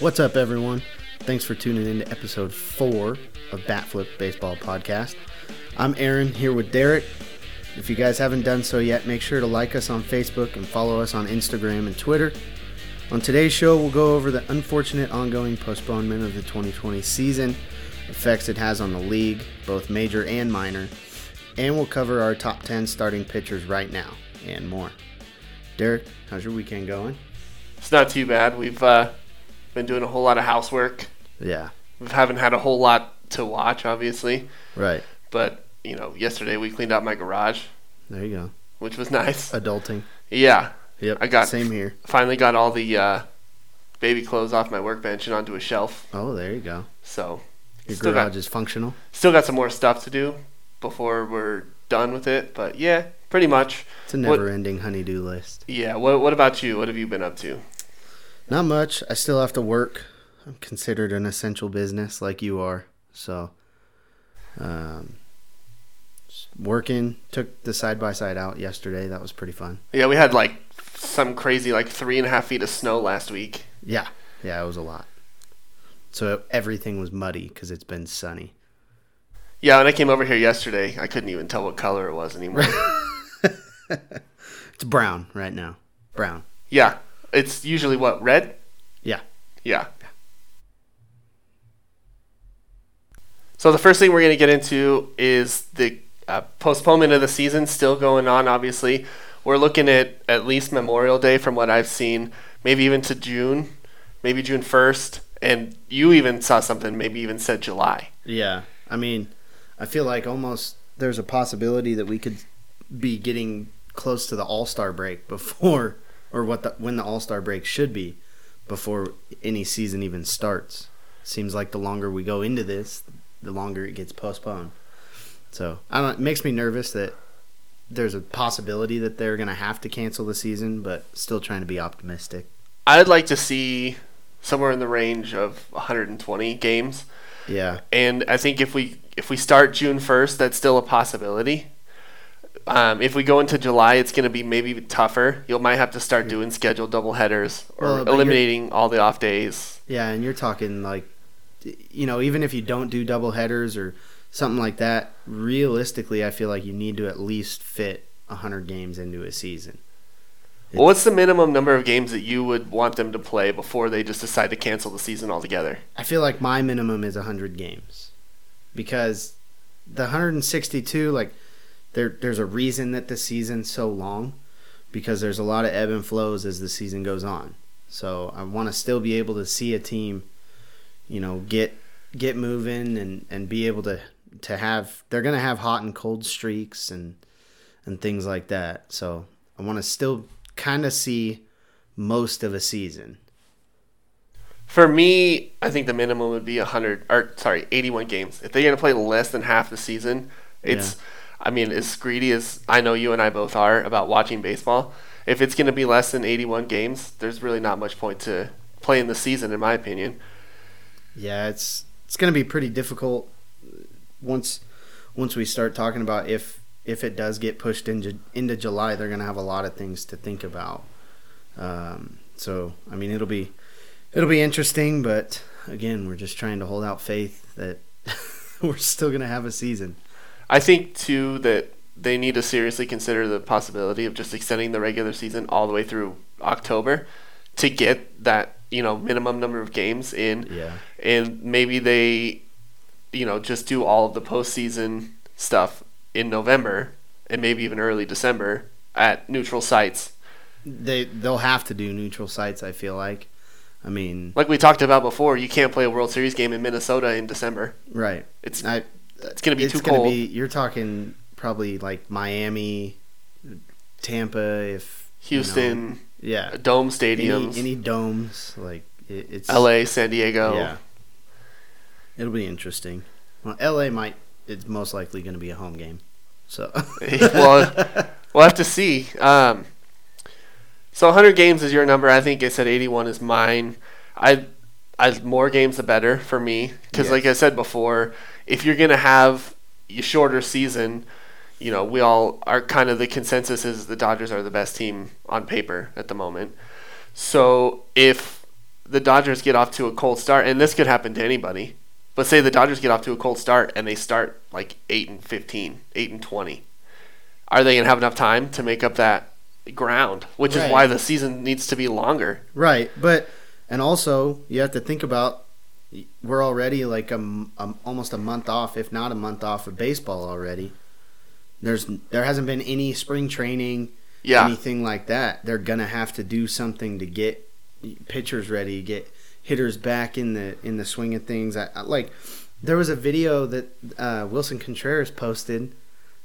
What's up, everyone? Thanks for tuning in to episode four of Batflip Baseball Podcast. I'm Aaron here with Derek. If you guys haven't done so yet, make sure to like us on Facebook and follow us on Instagram and Twitter. On today's show, we'll go over the unfortunate ongoing postponement of the 2020 season, effects it has on the league, both major and minor, and we'll cover our top 10 starting pitchers right now and more. Derek, how's your weekend going? It's not too bad. We've uh, been doing a whole lot of housework. Yeah, We haven't had a whole lot to watch, obviously, right. but you know, yesterday we cleaned out my garage, There you go. which was nice. Adulting. Yeah, Yep. I got- same here. finally got all the uh, baby clothes off my workbench and onto a shelf. Oh, there you go. So Your Still garage got- is functional. still got some more stuff to do before we're done with it. But yeah, pretty much. It's a never-ending honey-do list. Yeah. What What about you? What have you been up to? Not much. I still have to work. I'm considered an essential business like you are. So, um, working. Took the side by side out yesterday. That was pretty fun. Yeah, we had like some crazy like three and a half feet of snow last week. Yeah, yeah, it was a lot. So everything was muddy because it's been sunny. Yeah, when I came over here yesterday, I couldn't even tell what color it was anymore. It's brown right now. Brown. yeah, it's usually what red. Yeah. Yeah. So the first thing we're going to get into is the uh, postponement of the season still going on. Obviously, we're looking at at least Memorial Day from what I've seen, maybe even to June, maybe June first, and you even saw something, maybe even said July. Yeah, I mean, I feel like almost there's a possibility that we could be getting close to the All Star break before, or what the when the All Star break should be, before any season even starts. Seems like the longer we go into this, the longer it gets postponed. So I don't. It makes me nervous that there's a possibility that they're gonna have to cancel the season, but still trying to be optimistic. I'd like to see somewhere in the range of 120 games. Yeah, and I think if we if we start June first, that's still a possibility. Um, if we go into July, it's going to be maybe tougher. You might have to start doing scheduled double headers or Well, eliminating all the off days. Yeah, and you're talking like, you know, even if you don't do double headers or something like that, realistically, I feel like you need to at least fit 100 games into a season. Well, what's the minimum number of games that you would want them to play before they just decide to cancel the season altogether? I feel like my minimum is 100 games because the 162, like, there, there's a reason that the season's so long because there's a lot of ebb and flows as the season goes on. So I want to still be able to see a team, you know, get get moving and, and be able to to have they're gonna have hot and cold streaks and and things like that. So I want to still kind of see most of a season. For me, I think the minimum would be 100 or sorry, 81 games. If they're going to play less than half the season, it's I mean, as greedy as I know you and I both are about watching baseball, if it's going to be less than 81 games, there's really not much point to playing the season in my opinion. Yeah, it's it's gonna be pretty difficult once once we start talking about if if it does get pushed into into July, they're gonna have a lot of things to think about. Um, so I mean, it'll be it'll be interesting, but again, we're just trying to hold out faith that we're still gonna have a season. I think too that they need to seriously consider the possibility of just extending the regular season all the way through October to get that, you know, minimum number of games in. Yeah, and maybe they, you know, just do all of the postseason stuff in November and maybe even early December at neutral sites, they they'll have to do neutral sites. I feel like. I mean, like we talked about before. You can't play a World Series game in Minnesota in December. right? It's I, it's gonna be it's too gonna cold. Be, you're talking probably like Miami, Tampa, if you know, Houston, yeah, dome any, stadiums, any domes like it, it's L.A., San Diego. Yeah, it'll be interesting. Well, L.A. might it's most likely going to be a home game, so well, we'll have to see. Um, so 100 games is your number. I think I said 81 is mine. I, I more games the better for me because, like I said before, if you're gonna have a shorter season, you know, we all are kind of the consensus is the Dodgers are the best team on paper at the moment. So if the Dodgers get off to a cold start, and this could happen to anybody. But say the Dodgers get off to a cold start and they start like eight and 15, 8 and twenty, are they gonna have enough time to make up that ground? Which Right. is why the season needs to be longer. Right, but and also you have to think about we're already like a, a- almost a month off, if not a month off of baseball already. There's there hasn't been any spring training, Yeah, anything like that. They're gonna have to do something to get pitchers ready, get hitters back in the in the swing of things. I, I- like there was a video that uh, Willson Contreras posted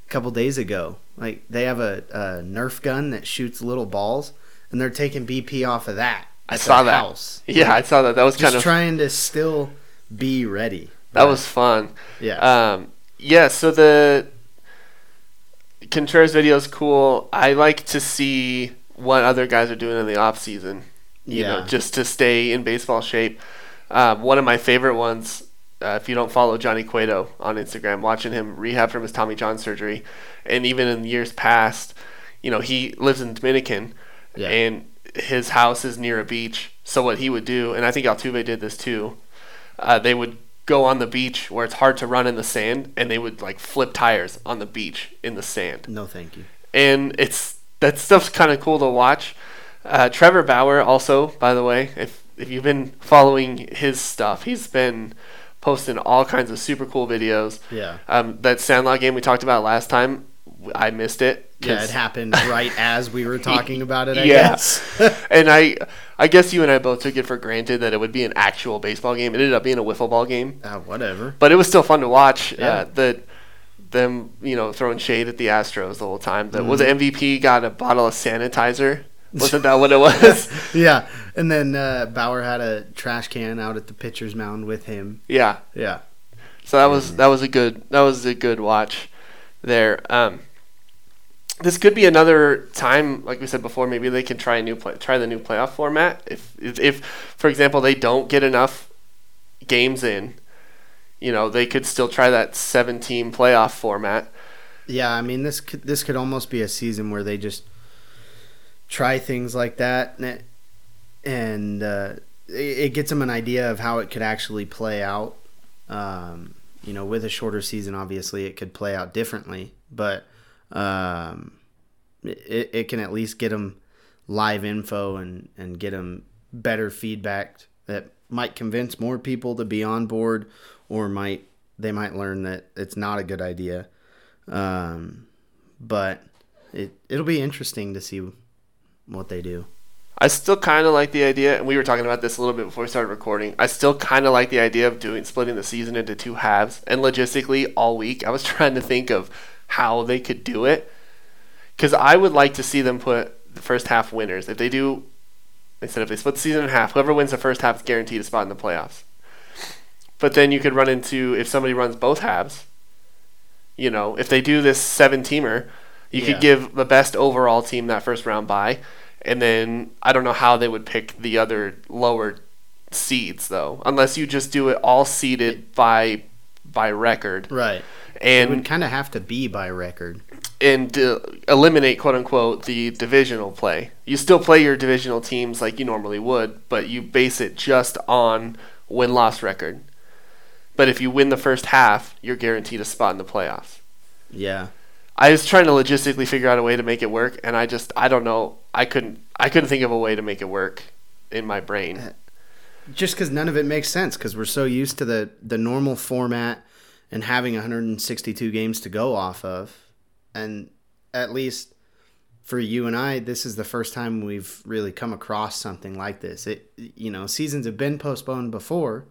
a couple days ago. Like they have a, a Nerf gun that shoots little balls, and they're taking BP off of that. I saw that. House. yeah, I saw that. That was Just kind of trying to still be ready. that was fun. yeah. Um, yeah, so the Contreras video is cool. I like to see what other guys are doing in the off season. You know, Yeah. just to stay in baseball shape. Um, one of my favorite ones, uh, if you don't follow Johnny Cueto on Instagram, watching him rehab from his Tommy John surgery, and even in years past, you know, he lives in Dominican, Yeah. and his house is near a beach. So what he would do, and I think Altuve did this too, uh, they would go on the beach where it's hard to run in the sand, and they would like flip tires on the beach in the sand, no, thank you. and it's that stuff's kind of cool to watch. Uh, Trevor Bauer, also, by the way, if if you've been following his stuff, he's been posting all kinds of super cool videos. Yeah. Um, that Sandlot game we talked about last time, I missed it. Yeah, it happened right as we were talking about it. I Yeah. guess. and I, I guess you and I both took it for granted that it would be an actual baseball game. It ended up being a wiffle ball game, Ah, whatever. but it was still fun to watch. Yeah. Uh, the them, you know, throwing shade at the Astros the whole time. The, Mm-hmm. Was the MVP got a bottle of sanitizer? Wasn't that what it was? yeah, and then uh, Bauer had a trash can out at the pitcher's mound with him. yeah. Yeah. So that was that was a good that was a good watch there. Um, this could be another time, like we said before. Maybe they can try a new play, try the new playoff format. If, if, if for example, they don't get enough games in, you know, they could still try that seven-team playoff format. Yeah, I mean this could, this could almost be a season where they just try things like that, and it, and, uh, it, it gets them an idea of how it could actually play out. Um, you know, with a shorter season, obviously it could play out differently, but um, it it can at least get them live info and and get them better feedback that might convince more people to be on board, or might they might learn that it's not a good idea. Um, but it it'll be interesting to see what they do. I still kind of like the idea, and we were talking about this a little bit before we started recording. I still kind of like the idea of doing splitting the season into two halves, and logistically, all week I was trying to think of how they could do it, because I would like to see them put the first half winners. If they do, instead of they split the season in half, whoever wins the first half is guaranteed a spot in the playoffs. But then you could run into if somebody runs both halves. You know, if they do this seven teamer, you Yeah. could give the best overall team that first round bye, and then I don't know how they would pick the other lower seeds though, unless you just do it all seeded by by record Right. And It would kind of have to be by record. and uh, eliminate quote unquote the divisional play. You still play your divisional teams like you normally would, but you base it just on win loss record. But if you win the first half, you're guaranteed a spot in the playoffs. Yeah. I was trying to logistically figure out a way to make it work, and I just I don't know. I couldn't I couldn't think of a way to make it work in my brain. Just because none of it makes sense because we're so used to the the normal format and having 162 games to go off of, and at least for you and I, this is the first time we've really come across something like this. It you know seasons have been postponed before.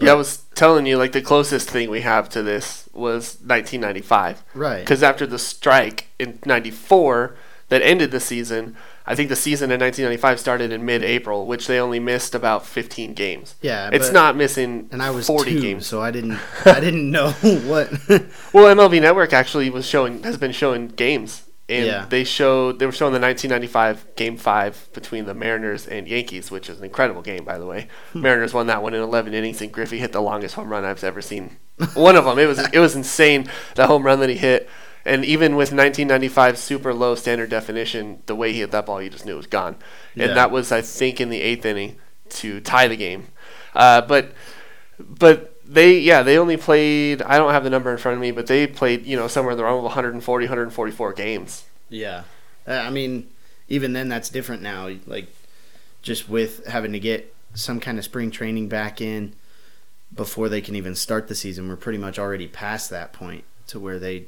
Yeah, I was telling you like the closest thing we have to this was 1995. Right. Because after the strike in '94 that ended the season, I think the season in 1995 started in mid-April, which they only missed about 15 games. Yeah, it's but- not missing And I was 40 two, games. so I didn't I didn't know what. Well, MLB Network actually was showing has been showing games, and Yeah. they showed they were showing the 1995 Game Five between the Mariners and Yankees, which is an incredible game, by the way. Hmm. Mariners won that one in 11 innings, and Griffey hit the longest home run I've ever seen. one of them. It was it was insane the home run that he hit, and even with 1995 super low standard definition, the way he hit that ball, you just knew it was gone. And Yeah. that was I think in the eighth inning to tie the game. Uh, but but they yeah they only played I don't have the number in front of me, but they played you know somewhere in the realm of 140 144 games. Yeah, Uh, I mean, even then, that's different now. Like, just with having to get some kind of spring training back in before they can even start the season, we're pretty much already past that point to where they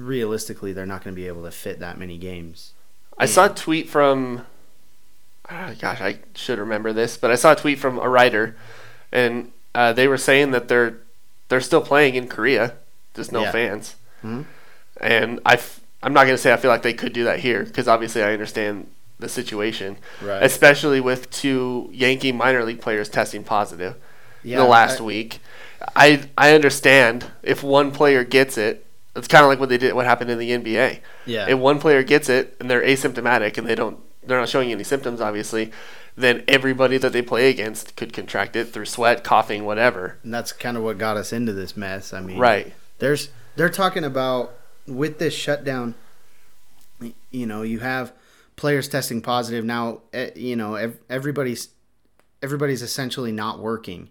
realistically they're not going to be able to fit that many games. I saw a tweet from, ah, gosh, I should remember this, but I saw a tweet from a writer, and uh, they were saying that they're they're still playing in Korea, just no Yeah. fans. Mhm. And I, f- I'm not gonna say I feel like they could do that here because obviously I understand the situation, Right. especially with two Yankee minor league players testing positive Yeah, the last I- week. I I understand if one player gets it. It's kind of like what they did, what happened in the NBA Yeah. if one player gets it and they're asymptomatic and they don't they're not showing any symptoms obviously then everybody that they play against could contract it through sweat coughing whatever and that's kind of what got us into this mess. I mean, right There's they're talking about with this shutdown. You know, you have players testing positive now. eh, You know, everybody's everybody's essentially not working.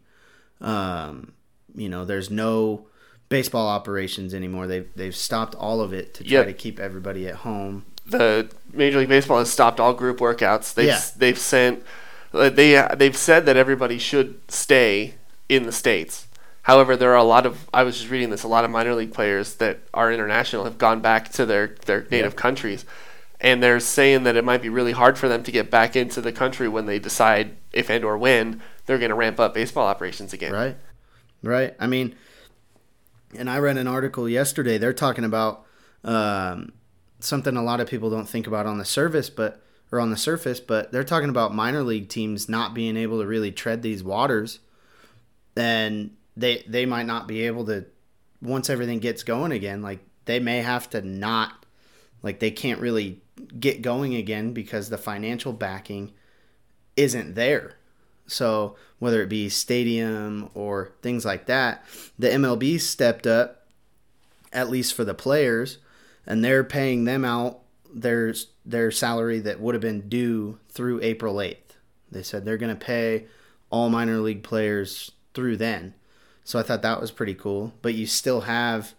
Um, you know, there's no baseball operations anymore. They've they've stopped all of it to try Yep. to keep everybody at home. the major league baseball has stopped all group workouts they've Yeah. they've sent uh, they they've said that everybody should stay in the states however there are a lot of i was just reading this a lot of minor league players that are international have gone back to their their native countries and they're saying that it might be really hard for them to get back into the country when they decide if and or when they're going to ramp up baseball operations again Right. Right. I mean, and I read an article yesterday. They're talking about um, something a lot of people don't think about on the surface, but or on the surface, but they're talking about minor league teams not being able to really tread these waters, and they they might not be able to once everything gets going again. Like they may have to not, like they can't really get going again because the financial backing isn't there. So whether it be stadium or things like that, the MLB stepped up, at least for the players, and they're paying them out their their salary that would have been due through April eighth. They said they're going to pay all minor league players through then. So I thought that was pretty cool. But you still have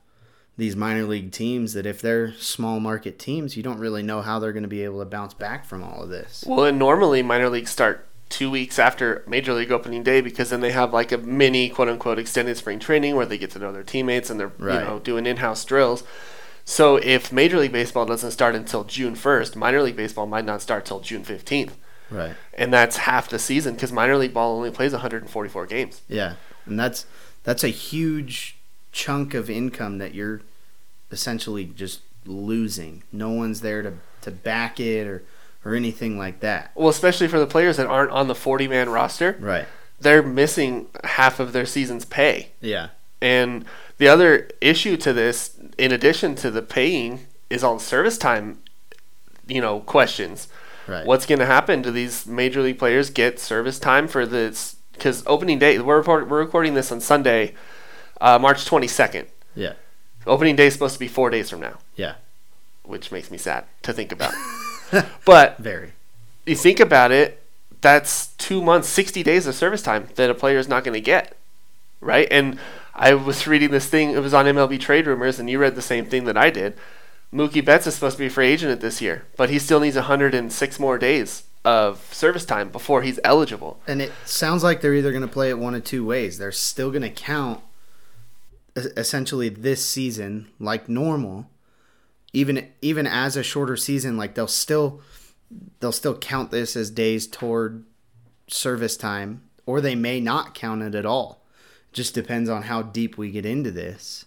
these minor league teams that if they're small market teams, you don't really know how they're going to be able to bounce back from all of this. well and normally minor leagues start two weeks after major league opening day because then they have like a mini quote unquote extended spring training where they get to know their teammates and they're Right. you know doing in-house drills so if major league baseball doesn't start until june 1st minor league baseball might not start till june 15th Right. and that's half the season because minor league ball only plays 144 games Yeah, and that's that's a huge chunk of income that you're essentially just losing. No one's there to, to back it or or anything like that. well especially for the players that aren't on the 40 man roster Right. they're missing half of their season's pay Yeah. And the other issue to this, in addition to the paying, is all the service time, you know, questions. Right. What's going to happen? Do these major league players get service time for this? Because opening day, we're, report, we're recording this on Sunday, uh, March 22nd. Yeah. Opening day is supposed to be four days from now, Yeah. which makes me sad to think about. but Very. you think about it, that's two months, 60 days of service time that a player is not going to get, right? And I was reading this thing, it was on MLB Trade Rumors, and you read the same thing that I did. Mookie Betts is supposed to be a free agent this year, but he still needs 106 more days of service time before he's eligible. And it sounds like they're either going to play it one of two ways. They're still going to count essentially this season like normal, even even as a shorter season. Like they'll still they'll still count this as days toward service time, or they may not count it at all. Just depends on how deep we get into this.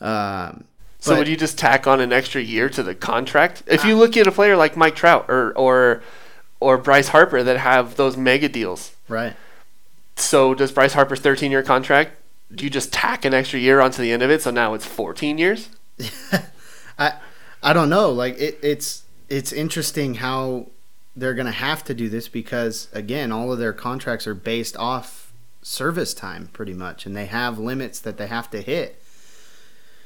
Um, So but- would you just tack on an extra year to the contract? If you look at a player like Mike Trout or or or Bryce Harper that have those mega deals, right? so does Bryce Harper's 13 year contract? Do you just tack an extra year onto the end of it so now it's 14 years? I I don't know. Like it, it's it's interesting how they're gonna have to do this because again, all of their contracts are based off service time pretty much, and they have limits that they have to hit.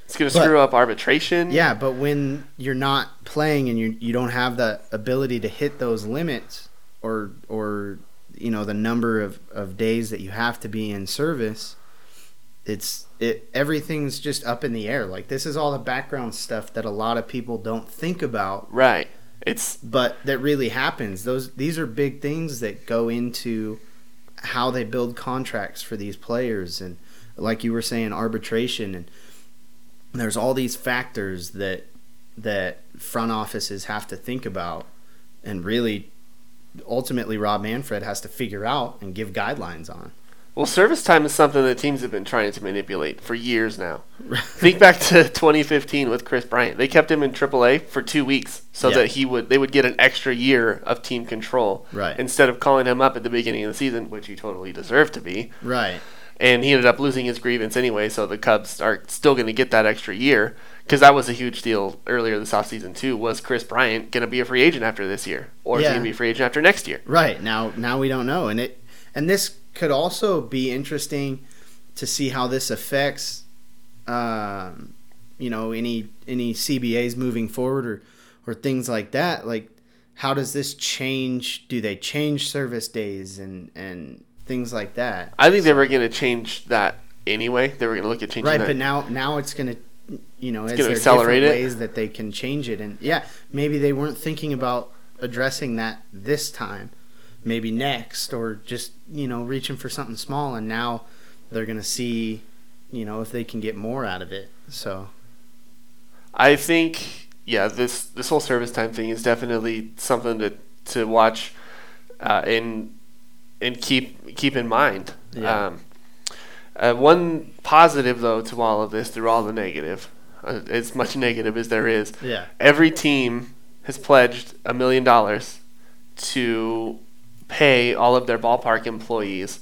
It's going to screw up arbitration. Yeah, but when you're not playing and you you don't have the ability to hit those limits or or you know the number of, of days that you have to be in service it's it everything's just up in the air. Like this is all the background stuff that a lot of people don't think about. Right. It's but that really happens. Those these are big things that go into how they build contracts for these players. And like you were saying arbitration and there's all these factors that that front offices have to think about. And really ultimately Rob Manfred has to figure out and give guidelines on. Well, service time is something that teams have been trying to manipulate for years now. Think back to 2015 with Kris Bryant. They kept him in AAA for two weeks so Yeah. that he would they would get an extra year of team control Right. instead of calling him up at the beginning of the season, which he totally deserved to be. right. and he ended up losing his grievance anyway. So the Cubs are still going to get that extra year because that was a huge deal earlier this offseason too. Was Kris Bryant going to be a free agent after this year, or is he going to be a free agent after next year? Right. Now now we don't know and it and this could also be interesting to see how this affects um, you know any any CBAs moving forward or or things like that like how does this change do they change service days and and things like that I think they were going to change that anyway. They were going to look at changing right that. but now now it's gonna you know It's gonna accelerate different it? ways that they can change it and yeah maybe they weren't thinking about addressing that this time maybe next or just you know reaching for something small and now they're gonna see you know if they can get more out of it so I think yeah, this this whole service time thing is definitely something to to watch uh, and and keep keep in mind. Yeah. Um, uh, one positive though to all of this, through all the negative, uh, as much negative as there is, yeah every team has pledged a million dollars to pay all of their ballpark employees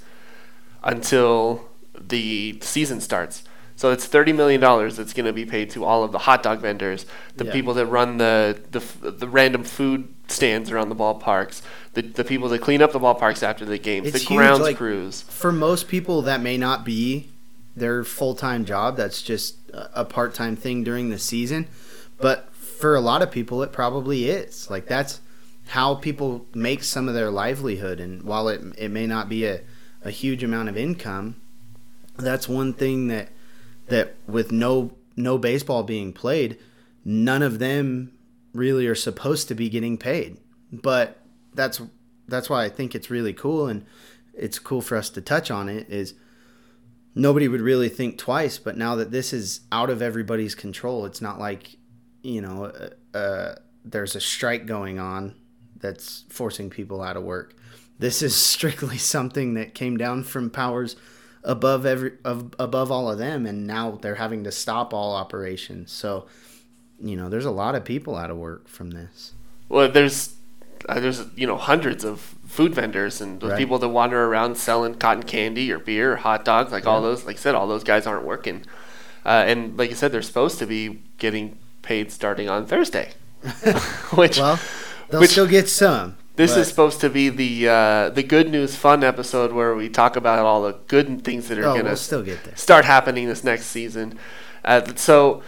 until the season starts. So it's thirty million dollars that's going to be paid to all of the hot dog vendors, the Yeah. people that run the, the the random food stands around the ballparks, the the people that clean up the ballparks after the games, It's the huge, grounds like- crews. for most people that may not be their full-time job that's just a a part-time thing during the season but for a lot of people it probably is like that's how people make some of their livelihood and while it, it may not be a, a huge amount of income that's one thing that that with no no baseball being played none of them really are supposed to be getting paid. But that's that's why I think it's really cool and it's cool for us to touch on it is nobody would really think twice but now that this is out of everybody's control it's not like you know uh, uh, there's a strike going on that's forcing people out of work this is strictly something that came down from powers above every of, above all of them and now they're having to stop all operations so you know there's a lot of people out of work from this Well, there's uh, there's you know hundreds of food vendors and Right. people that wander around selling cotton candy or beer or hot dogs. Like all those, like I said, all those guys aren't working. Uh, and like I said, they're supposed to be getting paid starting on Thursday. Which well they'll Which- still get some this but- is supposed to be the uh, the good news fun episode where we talk about all the good things that are oh gonna we'll still get there start happening this next season. Uh, so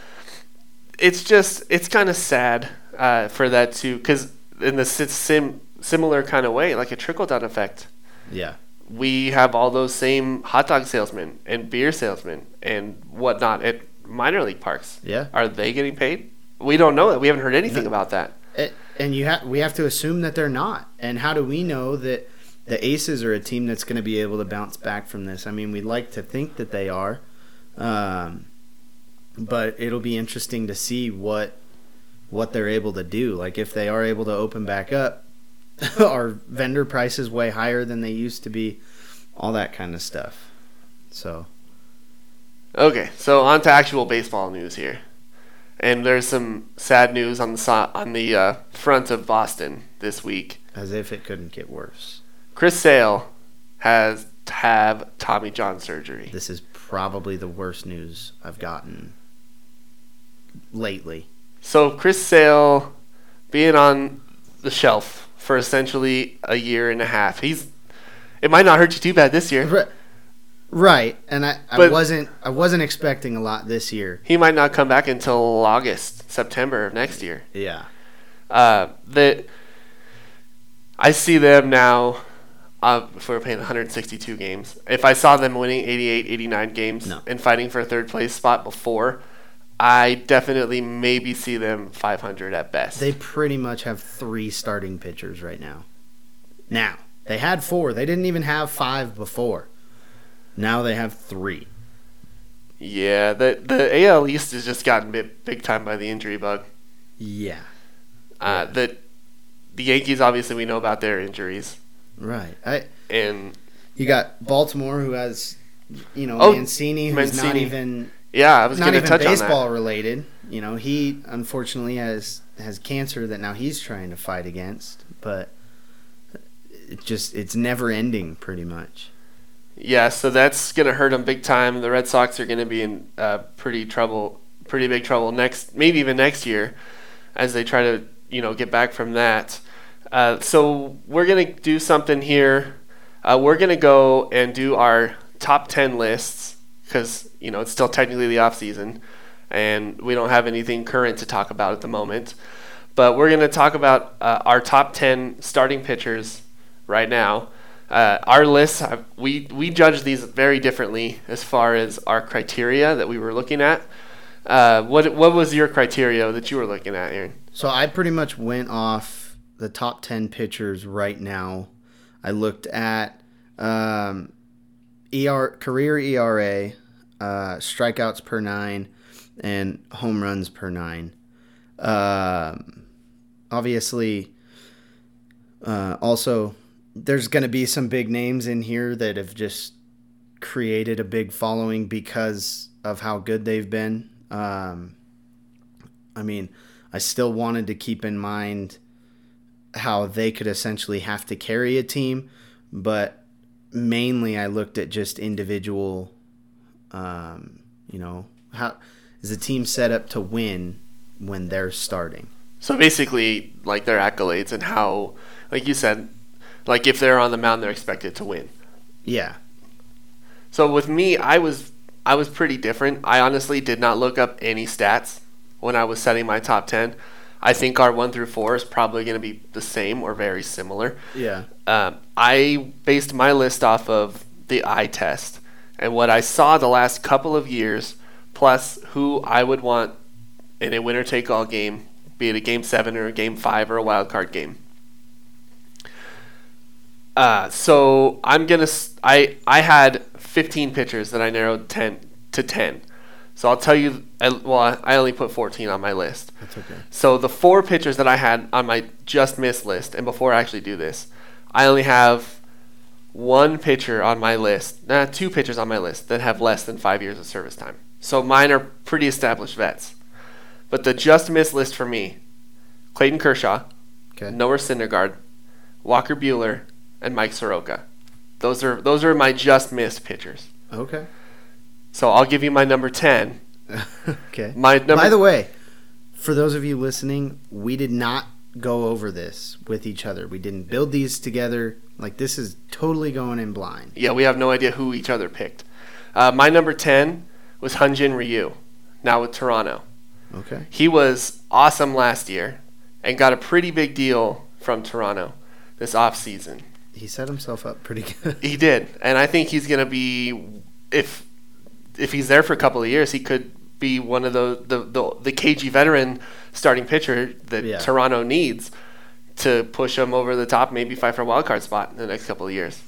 it's just it's kind of sad uh, for that too, because in the si- sim similar kind of way, like a trickle down effect. yeah We have all those same hot dog salesmen and beer salesmen and whatnot at minor league parks. yeah Are they getting paid? We don't know that. We haven't heard anything No. about that. And you have we have to assume that they're not. And how do we know that the Aces are a team that's going to be able to bounce back from this? I mean, we'd like to think that they are, um, but it'll be interesting to see what what they're able to do. Like if they are able to open back up, are vendor prices way higher than they used to be? All that kind of stuff. So Okay, so on to actual baseball news here, and there's some sad news on the so- on the uh, front of Boston this week. as if it couldn't get worse. Chris Sale has to have Tommy John surgery. This is probably the worst news I've gotten lately. So Chris Sale being on the shelf for essentially a year and a half. He's it might not hurt you too bad this year. Ri- Right, and I, I But- wasn't I wasn't expecting a lot this year. He might not come back until August, September of next year. Yeah, Uh, that I see them now uh, if we were playing 162 games. If I saw them winning 88, 89 games No. and fighting for a third place spot before, I definitely maybe see them 500 at best. They pretty much have three starting pitchers right now. Now they had four. They didn't even have five before. Now they have three. yeah, the the AL East has just gotten bit big time by the injury bug. Yeah. Uh, the the Yankees obviously we know about their injuries, Right. I and you got Baltimore who has you know Oh, Mancini who's not even yeah, I was not even touch on baseball related. You know, he unfortunately has has cancer that now he's trying to fight against, but it just it's never ending pretty much. Yeah, so that's going to hurt them big time. The Red Sox are going to be in uh, pretty trouble, pretty big trouble next, maybe even next year, as they try to you know get back from that. Uh, so we're going to do something here. Uh, we're going to go and do our top ten lists because you know it's still technically the off season, and we don't have anything current to talk about at the moment. But we're going to talk about uh, our top ten starting pitchers right now. Uh, our lists, we we judge these very differently as far as our criteria that we were looking at. Uh, what what was your criteria that you were looking at, Aaron? So I pretty much went off the top 10 pitchers right now. I looked at um, ER, career ERA, uh, strikeouts per nine, and home runs per nine. Um, obviously, uh, also, there's going to be some big names in here that have just created a big following because of how good they've been. Um, I mean, I still wanted to keep in mind how they could essentially have to carry a team, but mainly I looked at just individual, um, you know, how is the team set up to win when they're starting? So basically, like their accolades and how, like you said, like if they're on the mound, they're expected to win. Yeah. So with me, I was I was pretty different. I honestly did not look up any stats when I was setting my top ten. I think our one through four is probably going to be the same or very similar. Yeah. Um, I based my list off of the eye test and what I saw the last couple of years, plus who I would want in a winner take all game, be it a game seven or a game five or a wild card game. Uh, so I'm gonna. I I had 15 pitchers that I narrowed 10 to 10. So I'll tell you. Well, I only put 14 on my list. That's okay. So the four pitchers that I had on my just missed list, and before I actually do this, I only have one pitcher on my list, nah, two pitchers on my list that have less than five years of service time. So mine are pretty established vets. But the just missed list for me, Clayton Kershaw, Okay. Noah Syndergaard, Walker Buehler, and Mike Soroka. Those are those are my just missed pitchers. Okay. So I'll give you my number ten. okay. My number By the way, for those of you listening, we did not go over this with each other. We didn't build these together. Like this is totally going in blind. Yeah, we have no idea who each other picked. Uh, my number 10 was Hyunjin Ryu, now with Toronto. Okay. He was awesome last year and got a pretty big deal from Toronto this offseason. He set himself up pretty good. He did, and I think he's going to be if if he's there for a couple of years, he could be one of the the, the, the cagey veteran starting pitcher that Yeah. Toronto needs to push him over the top, maybe fight for a wild card spot in the next couple of years.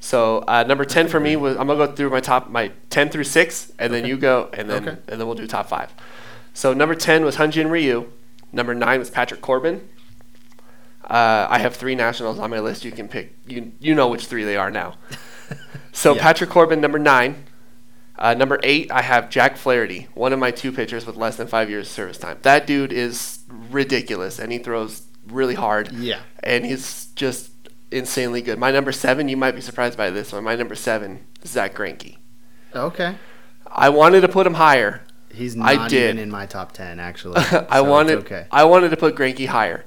So uh, number ten for me was I'm gonna go through my top my ten through six, and then you go, and then Okay. and then we'll do top five. So number ten was Hyunjin Ryu. Number nine was Patrick Corbin. Uh, I have three nationals on my list. You can pick. You you know which three they are now. So Yeah. Patrick Corbin, number nine. Uh, number eight, I have Jack Flaherty, one of my two pitchers with less than five years of service time. That dude is ridiculous, and he throws really hard, yeah. and he's just insanely good. My number seven, you might be surprised by this one. My number seven, is Zack Greinke. Okay. I wanted to put him higher. He's I not did. even in my top ten actually. I so wanted Okay. I wanted to put Greinke higher,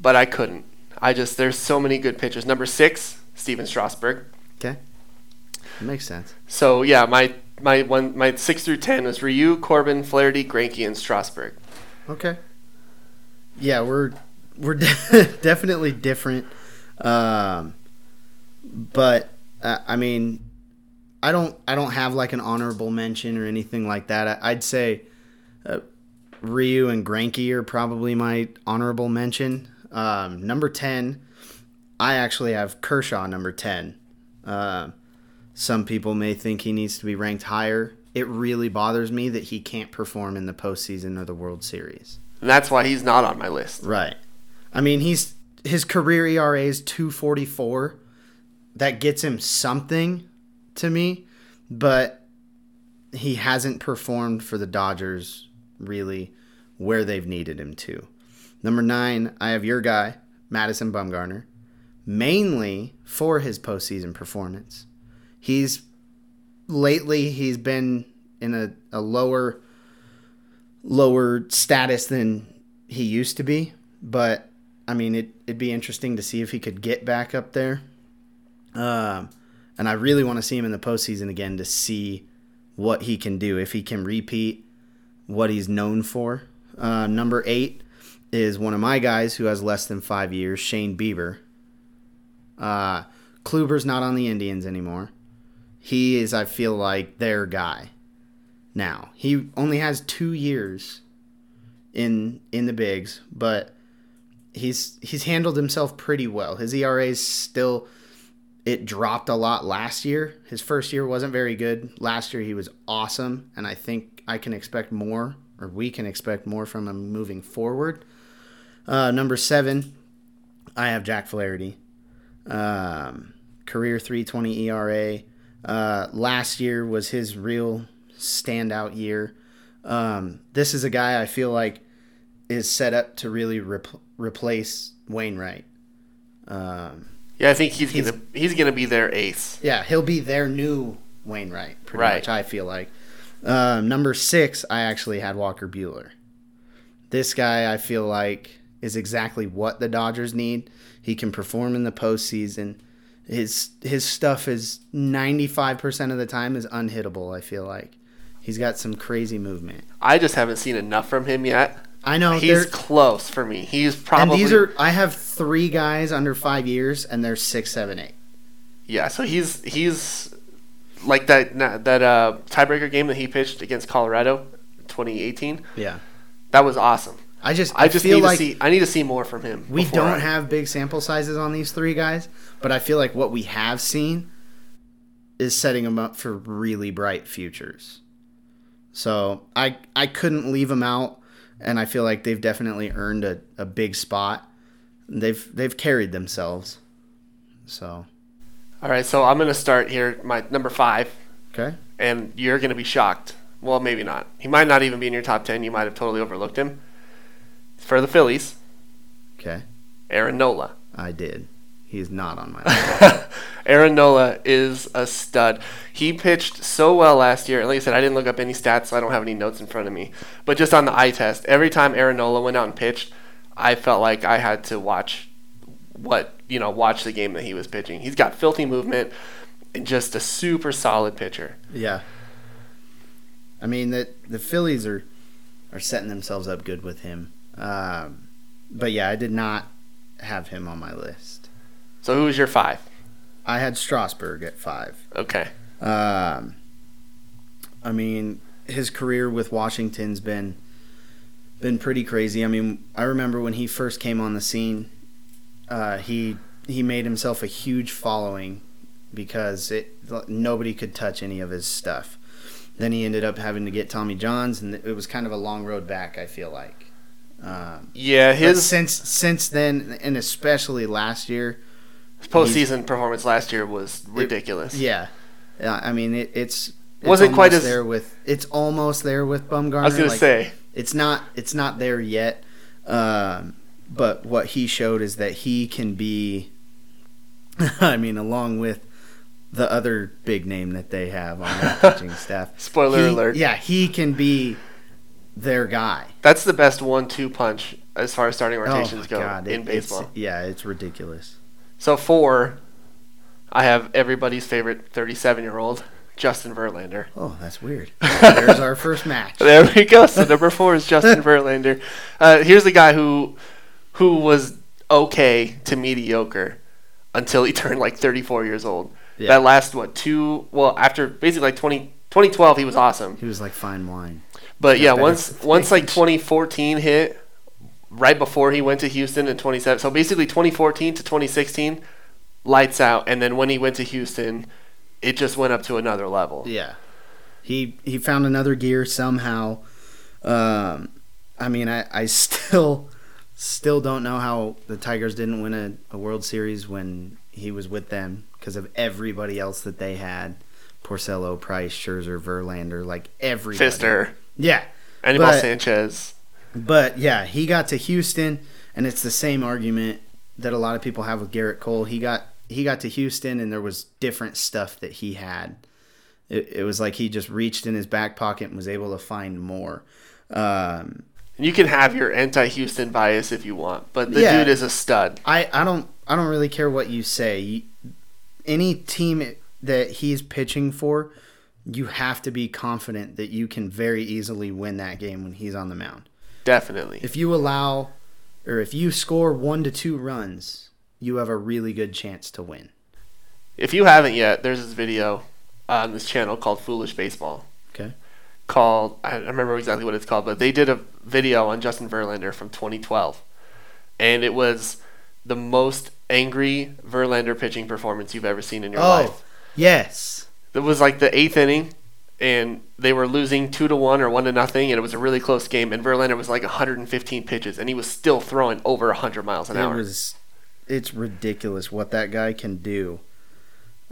but I couldn't. I just there's so many good pitchers. Number six, Stephen Strasburg. Okay, that makes sense. So yeah, my my one my six through ten was Ryu, Corbin, Flaherty, Greinke, and Strasburg. Okay. Yeah, we're we're de- definitely different. Um, but uh, I mean, I don't I don't have like an honorable mention or anything like that. I, would say uh, Ryu and Greinke are probably my honorable mention. Um, number ten, I actually have Kershaw number ten. Uh, some people may think he needs to be ranked higher. It really bothers me that he can't perform in the postseason or the World Series. And that's why he's not on my list. Right. I mean, he's his career ERA is 244. That gets him something to me, but he hasn't performed for the Dodgers really where they've needed him to. Number nine, I have your guy, Madison Bumgarner, mainly for his postseason performance. He's lately he's been in a, a lower lower status than he used to be, but I mean it, it'd be interesting to see if he could get back up there. Um, and I really want to see him in the postseason again to see what he can do if he can repeat what he's known for. Uh, number eight is one of my guys who has less than five years, Shane Bieber. Uh, Kluber's not on the Indians anymore. He is, I feel like, their guy. Now he only has two years in in the bigs, but he's he's handled himself pretty well. His ERA is still it dropped a lot last year. His first year wasn't very good. Last year he was awesome, and I think I can expect more, or we can expect more from him moving forward. Uh, number seven, I have Jack Flaherty. Um, career 320 ERA. Uh, last year was his real standout year. Um, this is a guy I feel like is set up to really rep- replace Wainwright. Um, yeah, I think he's, he's gonna he's gonna be their ace. Yeah, he'll be their new Wainwright, pretty right. much. I feel like. Um, number six, I actually had Walker Buehler. This guy, I feel like, is exactly what the Dodgers need. He can perform in the postseason. His his stuff is ninety five percent of the time is unhittable. I feel like he's got some crazy movement. I just haven't seen enough from him yet I know he's close for me. He's probably and these are I have three guys under five years, and they're six, seven, eight. Yeah, so he's he's like that that uh, tiebreaker game that he pitched against Colorado, 2018. Yeah, that was awesome. I just I just feel need like to see I need to see more from him. We don't I... have big sample sizes on these three guys, but I feel like what we have seen is setting them up for really bright futures. So I I couldn't leave them out and I feel like they've definitely earned a, a big spot. They've they've carried themselves. So. All right, so I'm gonna start here. My number five. Okay. And you're gonna be shocked. Well, maybe not. He might not even be in your top ten. You might have totally overlooked him. For the Phillies. Okay. Aaron Nola. I did. He's not on my list. Aaron Nola is a stud. He pitched so well last year. Like I said, I didn't look up any stats, so I don't have any notes in front of me. But just on the eye test, every time Aaron Nola went out and pitched, I felt like I had to watch what you know, watch the game that he was pitching. He's got filthy movement and just a super solid pitcher. Yeah. I mean that the Phillies are are setting themselves up good with him. Um, but yeah, I did not have him on my list. So who was your five? I had Strasburg at five. Okay. Um, I mean, his career with Washington's been been pretty crazy. I mean, I remember when he first came on the scene, uh, he he made himself a huge following because it nobody could touch any of his stuff. Then he ended up having to get Tommy Johns, and it was kind of a long road back. I feel like. Um, yeah, his since since then, and especially last year, his postseason performance last year was ridiculous. It, yeah. I mean, it, it's, it's wasn't quite as there with. It's almost there with Bumgarner. I was gonna like, say it's not. It's not there yet. Um, but what he showed is that he can be. I mean, along with the other big name that they have on their pitching staff. Spoiler he, alert. Yeah, he can be their guy. That's the best one-two punch as far as starting oh rotations oh go God. in it, baseball. It's, yeah, it's ridiculous. So four, I have everybody's favorite 37 year old, Justin Verlander. Oh, that's weird. There's our first match. There we go. So number four is Justin Verlander. Uh, here's the guy who, who was okay to mediocre until he turned like 34 years old. Yeah. That last what two? Well, after basically like 20, 2012, he was awesome. He was like fine wine. But yeah, once once like 2014 hit, right before he went to Houston in 27. So basically 2014 to 2016, lights out, and then when he went to Houston, it just went up to another level. Yeah. He he found another gear somehow. Um, I mean, I, I still still don't know how the Tigers didn't win a, a World Series when he was with them because of everybody else that they had. Porcello, Price, Scherzer, Verlander, like everybody. Fister, Yeah. Anibal But- Sanchez. But yeah, he got to Houston, and it's the same argument that a lot of people have with Gerrit Cole. He got he got to Houston, and there was different stuff that he had. It, it was like he just reached in his back pocket and was able to find more. Um, You can have your anti-Houston bias if you want, but the Yeah. dude is a stud. I I don't I don't really care what you say. Any team that he's pitching for, you have to be confident that you can very easily win that game when he's on the mound. Definitely. if you allow or if you score one to two runs, you have a really good chance to win. If you haven't yet, there's this video on this channel called Foolish Baseball. Okay. Called I don't remember exactly what it's called, but they did a video on Justin Verlander from 2012, and it was the most angry Verlander pitching performance you've ever seen in your Oh, life. yes. It was like the eighth inning, and they were losing two to one or one to nothing, and it was a really close game. And Verlander was like 115 pitches, and he was still throwing over 100 miles an It hour. was it's ridiculous what that guy can do.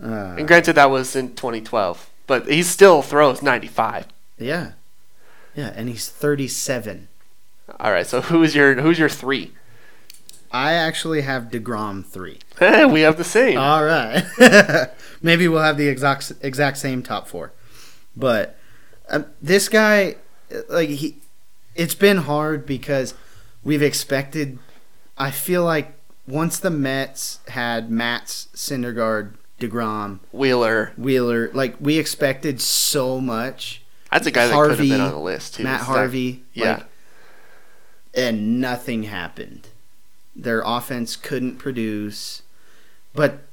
Uh, and granted, that was in 2012, but he still throws 95. yeah. Yeah, and he's 37. All right, so who's your who's your three? I actually have DeGrom 3. we have the same. All right. Maybe we'll have the exact exact same top 4. But um, this guy like he it's been hard because we've expected I feel like once the Mets had Mats, Syndergaard, DeGrom, Wheeler. Wheeler, like we expected so much. That's a guy that could have Harvey, been on the list too. Matt It's that- Harvey, yeah. like, and nothing happened. Their offense couldn't produce, but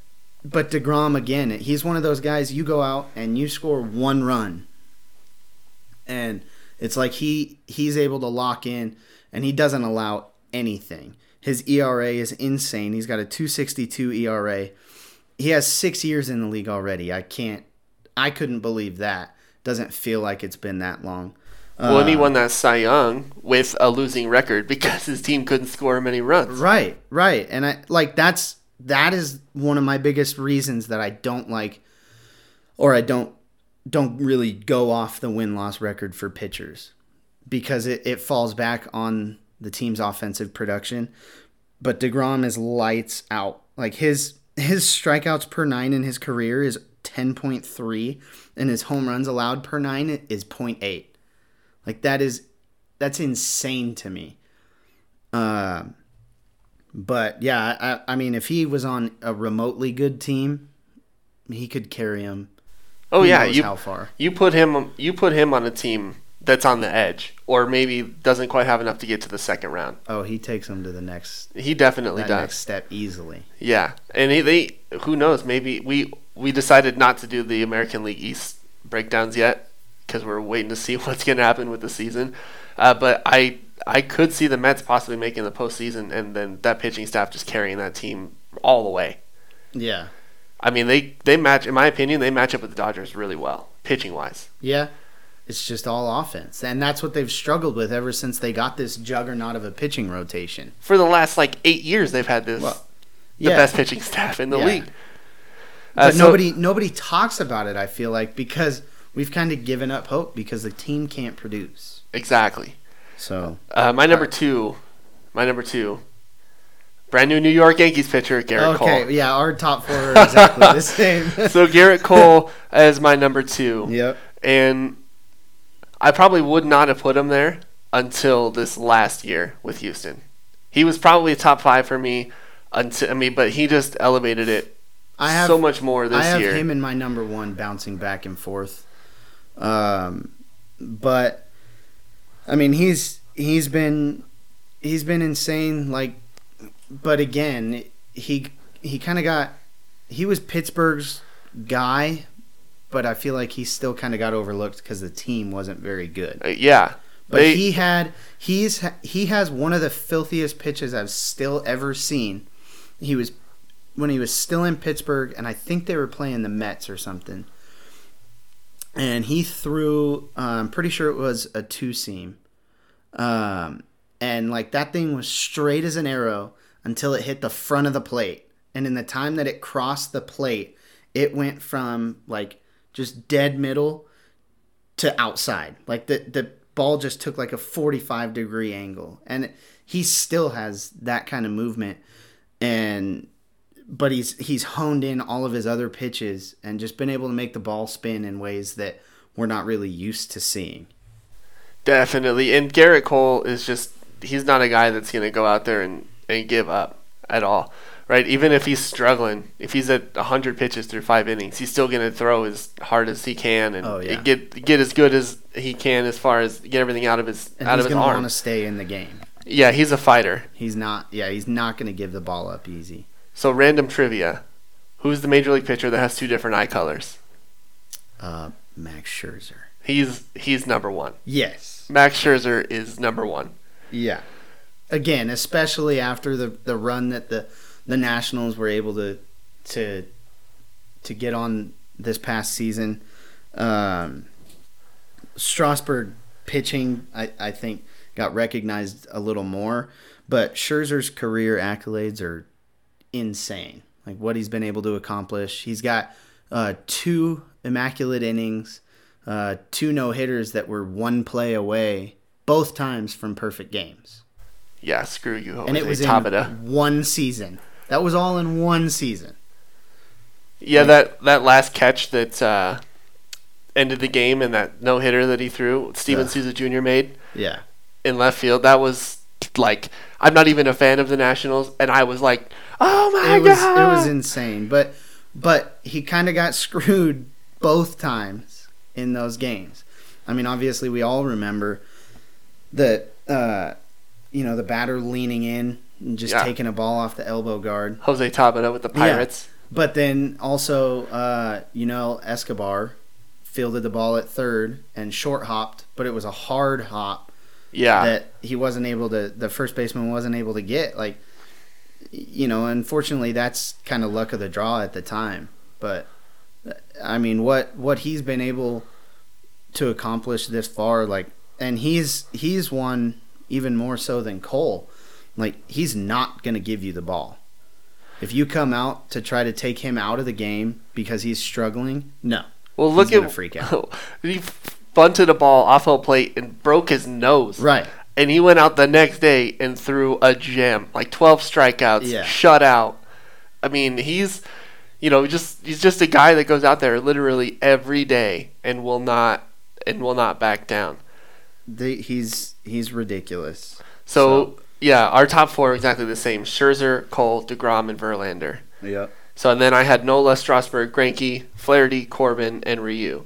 but Degrom again, he's one of those guys. You go out and you score one run, and it's like he he's able to lock in, and he doesn't allow anything. His ERA is insane. He's got a 2.62 ERA. He has six years in the league already. I can't. I couldn't believe that. Doesn't feel like it's been that long. well, and he Uh, won that Cy Young with a losing record because his team couldn't score many runs. Right, right. And I like that's that is one of my biggest reasons that I don't like or I don't don't really go off the win loss record for pitchers because it, it falls back on the team's offensive production. But DeGrom is lights out. Like his his strikeouts per nine in his career is ten point three, and his home runs allowed per nine is 0.8. Like that is that's insane to me. Um but yeah, I, I mean, if he was on a remotely good team, he could carry him. Oh Who yeah, you how far? you put him you put him on a team that's on the edge, or maybe doesn't quite have enough to get to the second round. Oh, he takes him to the next He definitely that does. next step easily. Yeah, and he, they who knows? Maybe we we decided not to do the American League East breakdowns yet because we're waiting to see what's going to happen with the season. Uh, but I I could see the Mets possibly making the postseason, and then that pitching staff just carrying that team all the way. Yeah, I mean, they they match, in my opinion, they match up with the Dodgers really well, pitching wise. yeah. It's just all offense, and that's what they've struggled with ever since they got this juggernaut of a pitching rotation. For the last like eight years, they've had this Well, the best pitching staff in the Yeah. league. Uh, but so- nobody nobody talks about it. I feel like because we've kind of given up hope because the team can't produce. exactly. So Uh, my number two, my number two, brand new New York Yankees pitcher Gerrit okay, Cole. yeah, our top four are exactly the same. so Gerrit Cole as my number two, yep. and I probably would not have put him there until this last year with Houston. He was probably a top five for me until I mean, but he just elevated it I have so much more this year. I have year. him in my number one, bouncing back and forth. Um, but I mean, he's he's been he's been insane. Like, but again, he he kind of got he was Pittsburgh's guy, but I feel like he still kind of got overlooked because the team wasn't very good. Uh, yeah, But They- he had he's he has one of the filthiest pitches I've still ever seen. He was when he was still in Pittsburgh, and I think they were playing the Mets or something. And he threw, uh, I'm pretty sure it was a two seam, um, and like that thing was straight as an arrow until it hit the front of the plate. And in the time that it crossed the plate, it went from like just dead middle to outside. Like the the ball just took like a 45 degree angle and he still has that kind of movement and but he's he's honed in all of his other pitches and just been able to make the ball spin in ways that we're not really used to seeing. definitely. And Gerrit Cole is just he's not a guy that's gonna go out there and, and give up at all. Right? Even if he's struggling, if he's at hundred pitches through five innings, he's still gonna throw as hard as he can and Oh, yeah. get get as good as he can as far as get everything out of his And out of his going to arm. want to stay in the game. Yeah, he's a fighter. He's not yeah, he's not going to give the ball up easy. So random trivia. Who's the major league pitcher that has two different eye colors? Uh Max Scherzer. He's he's number one. Yes. Max Scherzer is number one. Yeah. Again, especially after the the run that the the Nationals were able to to to get on this past season. Um, Strasburg pitching, I, I think, got recognized a little more, but Scherzer's career accolades are insane. Like what he's been able to accomplish. He's got uh, two immaculate innings, uh, two no hitters that were one play away, both times from perfect games, Yeah, screw you, Jose and it was Tabata. in one season. That was all in one season. Yeah, that that last catch that uh, ended the game and that no hitter that he threw, Steven. Souza Jr. made Yeah. in left field. That was like I'm not even a fan of the Nationals, and I was like, oh my it was god, it was insane. But but he kind of got screwed both times in those games. I mean, obviously we all remember that uh, you know the batter leaning in and just Yeah. taking a ball off the elbow guard. Jose Tabata with the Pirates. But then also, uh, you know, Escobar fielded the ball at third and short hopped, but it was a hard hop Yeah, that he wasn't able to the first baseman wasn't able to get like you know unfortunately that's kind of luck of the draw at the time. But i mean what what he's been able to accomplish this far like and he's he's one even more so than cole. Like he's not going to give you the ball. If you come out to try to take him out of the game because he's struggling no. Well look at freak out. bunted a ball off home plate and broke his nose. right And he went out the next day and threw a gem, like 12 strikeouts, Yeah. shut out. I mean, he's, you know, just he's just a guy that goes out there literally every day and will not and will not back down. they, he's he's ridiculous So, yeah, our top four are exactly the same: Scherzer, Cole, Degrom, and Verlander. yep So and then I had Nola, Strasburg, Greinke, Flaherty, Corbin, and Ryu.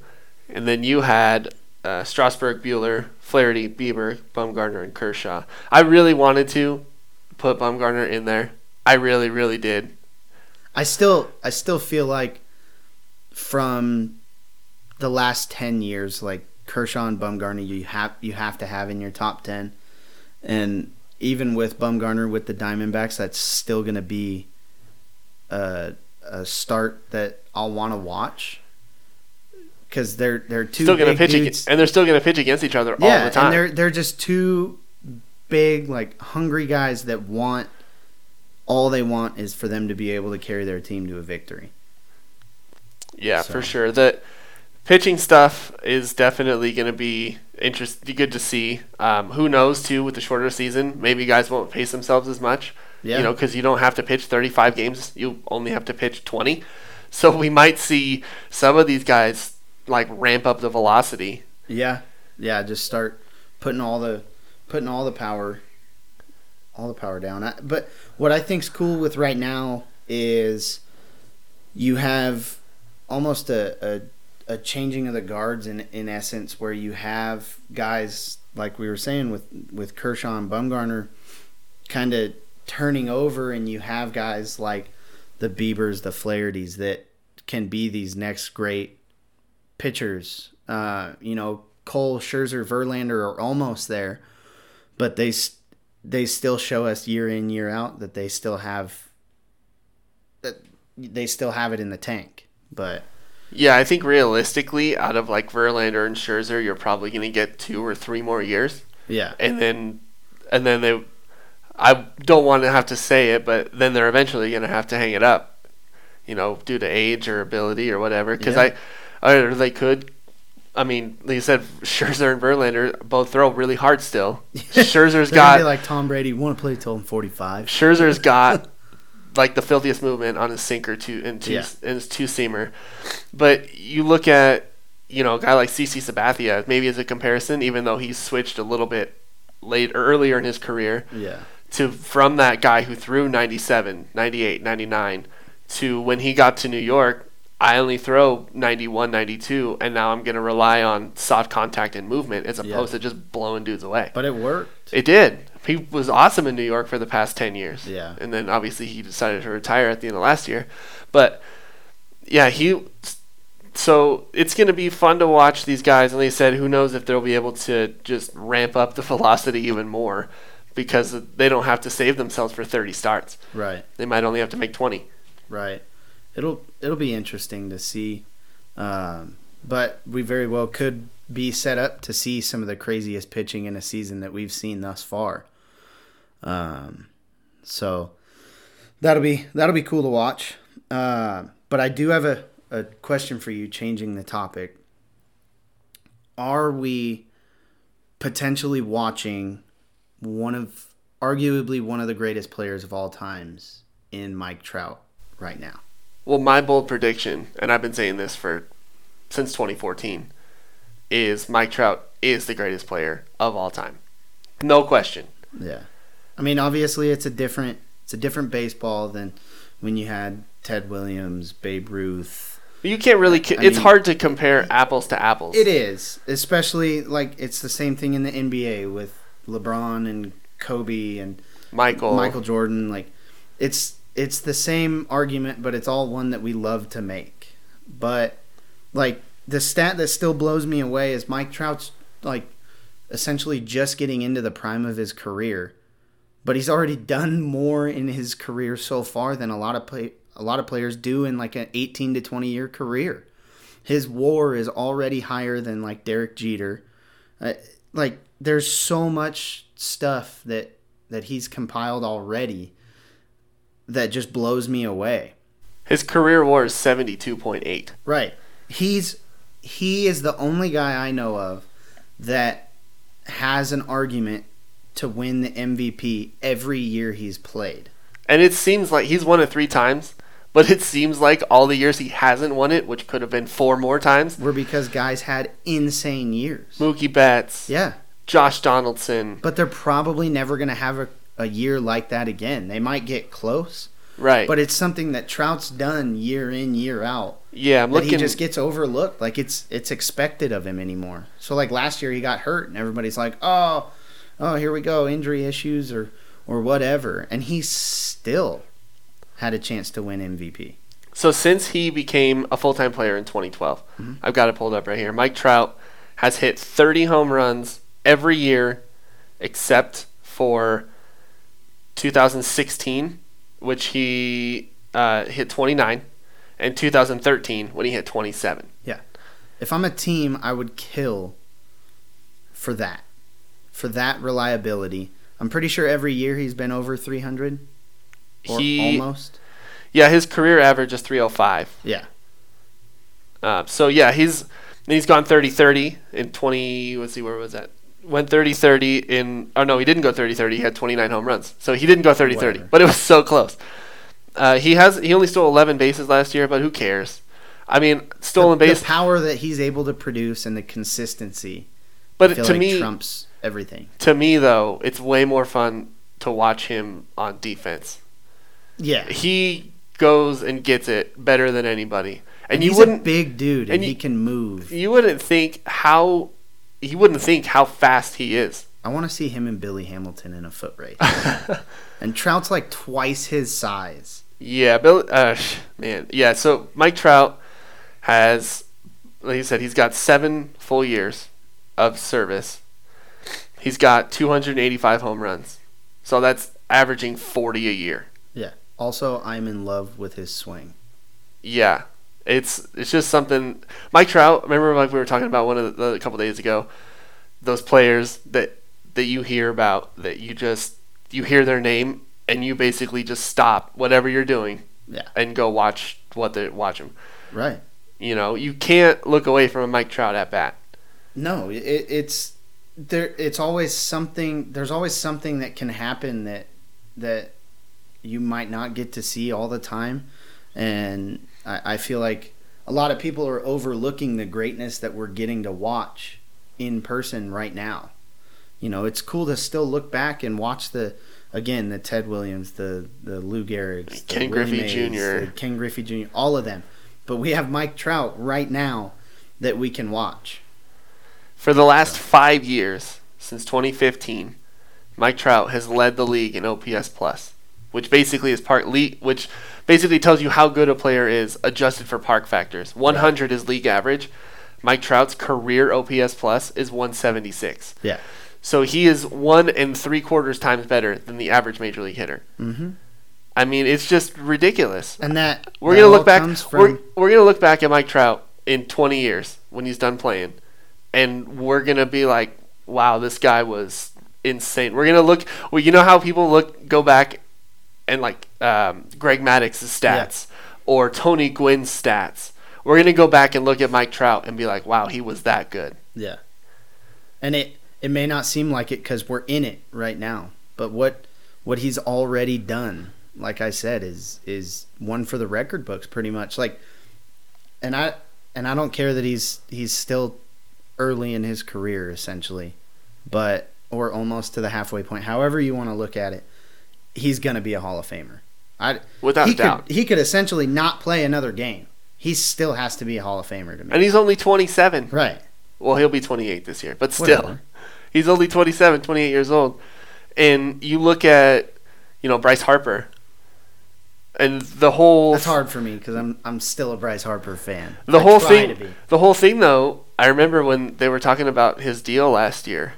And then you had uh, Strasburg, Buehler, Flaherty, Bieber, Bumgarner, and Kershaw. I really wanted to put Bumgarner in there. I really, really did. I still I still feel like from the last ten years, like Kershaw and Bumgarner, you have you have to have in your top ten, and even with Bumgarner with the Diamondbacks, that's still going to be a a start that I'll want to watch because they're they're two still gonna big pitch against, and they're still gonna pitch against each other all the time. and they're they're just two big like hungry guys that want all they want is for them to be able to carry their team to a victory. Yeah, So- for sure. The pitching stuff is definitely going to be interest good to see. Um, who knows too with the shorter season, maybe guys won't pace themselves as much. Yeah. You know, because you don't have to pitch 35 games, you only have to pitch 20. So we might see some of these guys like ramp up the velocity. Yeah, yeah. Just start putting all the putting all the power, all the power down. I, but what I think's cool with right now is you have almost a, a a changing of the guards in in essence, where you have guys like we were saying with with Kershaw and Bumgarner, kind of turning over, and you have guys like the Biebers, the Flahertys that can be these next great pitchers. Uh, you know, Cole, Scherzer, Verlander are almost there, but they they still show us year in year out that they still have that they still have it in the tank. But yeah, I think realistically, out of like Verlander and Scherzer, you're probably going to get two or three more years. Yeah, and then and then they, I don't want to have to say it, but then they're eventually going to have to hang it up, you know, due to age or ability or whatever. Because yeah. I, or they could. I mean, like you said, Scherzer and Verlander both throw really hard still. Scherzer's got like Tom Brady. Want to play till I'm 45. Scherzer's got like the filthiest movement on his sinker to and two yeah. and his two seamer. But you look at you know a guy like CC Sabathia maybe as a comparison, even though he switched a little bit late earlier in his career. Yeah. To from that guy who threw 97, 98, 99 to when he got to New York, I only throw 91, 92, and now I'm going to rely on soft contact and movement as opposed yeah. to just blowing dudes away. But it worked. It did he was awesome in New York for the past 10 years. Yeah. And then obviously he decided to retire at the end of last year. But yeah, he so it's going to be fun to watch these guys and they said who knows if they'll be able to just ramp up the velocity even more because they don't have to save themselves for 30 starts. Right. They might only have to make 20. Right. It'll it'll be interesting to see um, but we very well could be set up to see some of the craziest pitching in a season that we've seen thus far. Um, so that'll be that'll be cool to watch. Uh, but I do have a, a question for you, changing the topic. Are we potentially watching one of arguably one of the greatest players of all times in Mike Trout right now? Well, my bold prediction, and I've been saying this for since 2014, is Mike Trout is the greatest player of all time. No question. Yeah. I mean, obviously, it's a different it's a different baseball than when you had Ted Williams, Babe Ruth. You can't really. it's mean, hard to compare apples to apples. It is, especially like it's the same thing in the NBA with LeBron and Kobe and Michael Michael Jordan. Like, it's it's the same argument, but it's all one that we love to make. But like the stat that still blows me away is Mike Trout's like essentially just getting into the prime of his career but he's already done more in his career so far than a lot of play, a lot of players do in like an 18 to 20 year career. His WAR is already higher than like Derek Jeter. Uh, like there's so much stuff that that he's compiled already that just blows me away. His career WAR is 72.8. Right. He's he is the only guy I know of that has an argument to win the MVP every year he's played. And it seems like he's won it three times, but it seems like all the years he hasn't won it, which could have been four more times, were because guys had insane years. Mookie Betts. Yeah. Josh Donaldson. But they're probably never going to have a, a year like that again. They might get close. Right. But it's something that Trout's done year in, year out. Yeah, I'm looking. He just gets overlooked. Like it's it's expected of him anymore. So like last year he got hurt, and everybody's like, "Oh, oh, here we go, injury issues or or whatever, and he still had a chance to win MVP. So since he became a full time player in 2012, mm-hmm. I've got it pulled up right here. Mike Trout has hit 30 home runs every year except for 2016, which he uh, hit 29, and 2013 when he hit 27. Yeah. If I'm a team, I would kill for that for that reliability. I'm pretty sure every year he's been over 300 or he, almost. Yeah, his career average is 305. Yeah. Uh, so yeah, he's he's gone 30-30 in 20. Let's see, where was that? Went 30-30 in. Oh no, he didn't go 30-30. He had 29 home runs, so he didn't go 30-30. But it was so close. Uh, he has he only stole 11 bases last year, but who cares? I mean, stolen the, base. The power that he's able to produce and the consistency. But to like me, trumps everything. To me, though, it's way more fun to watch him on defense. Yeah, he goes and gets it better than anybody. And, and you wouldn't big dude, and, and he can move. You wouldn't think how you wouldn't think how fast he is. I want to see him and Billy Hamilton in a foot race. and Trout's like twice his size. Yeah, Bill. Uh, man, yeah. So Mike Trout has, like you said, he's got seven full years of service. He's got 285 home runs, so that's averaging 40 a year. Yeah. Also, I'm in love with his swing. Yeah, it's it's just something. Mike Trout. Remember, like we were talking about one of the, a couple days ago, those players that that you hear about that you just you hear their name and you basically just stop whatever you're doing Yeah. and go watch what they watch them. Right. You know, you can't look away from a Mike Trout at bat. No, it, it's there. It's always something. There's always something that can happen that that you might not get to see all the time, and I, I feel like a lot of people are overlooking the greatness that we're getting to watch in person right now. You know, it's cool to still look back and watch the again the Ted Williams, the the Lou Gehrig's, the Ken Griffey Mays, Jr.. Ken Griffey Jr., all of them. But we have Mike Trout right now that we can watch. For the last five years, since 2015, Mike Trout has led the league in OPS plus, which basically is part league, which basically tells you how good a player is adjusted for park factors. 100 is league average. Mike Trout's career OPS plus is 176. Yeah. So he is one and three quarters times better than the average major league hitter. Mm-hmm. I mean, it's just ridiculous. And that We're that gonna look back. comes We're, we're gonna look back at Mike Trout in 20 years when he's done playing, and we're gonna be like, "Wow, this guy was insane." We're gonna look. Well, you know how people look go back and like um, Greg Maddux's stats or Tony Gwynn's stats. We're gonna go back and look at Mike Trout and be like, "Wow, he was that good." yeah. And it it may not seem like it because we're in it right now, but what what he's already done, like I said, is is one for the record books, pretty much. Like, and I and I don't care that he's he's still early in his career, essentially, but or almost to the halfway point. However you want to look at it, he's gonna be a Hall of Famer. I Without he doubt. could he could essentially not play another game. He still has to be a Hall of Famer to me. And he's only 27. Right. Well, he'll be 28 this year, but still, Whatever. he's only 27, 28 years old. And you look at, you know, Bryce Harper, and the whole That's hard for me because I'm I'm still a Bryce Harper fan. the I whole thing, to the whole thing though. I remember when they were talking about his deal last year.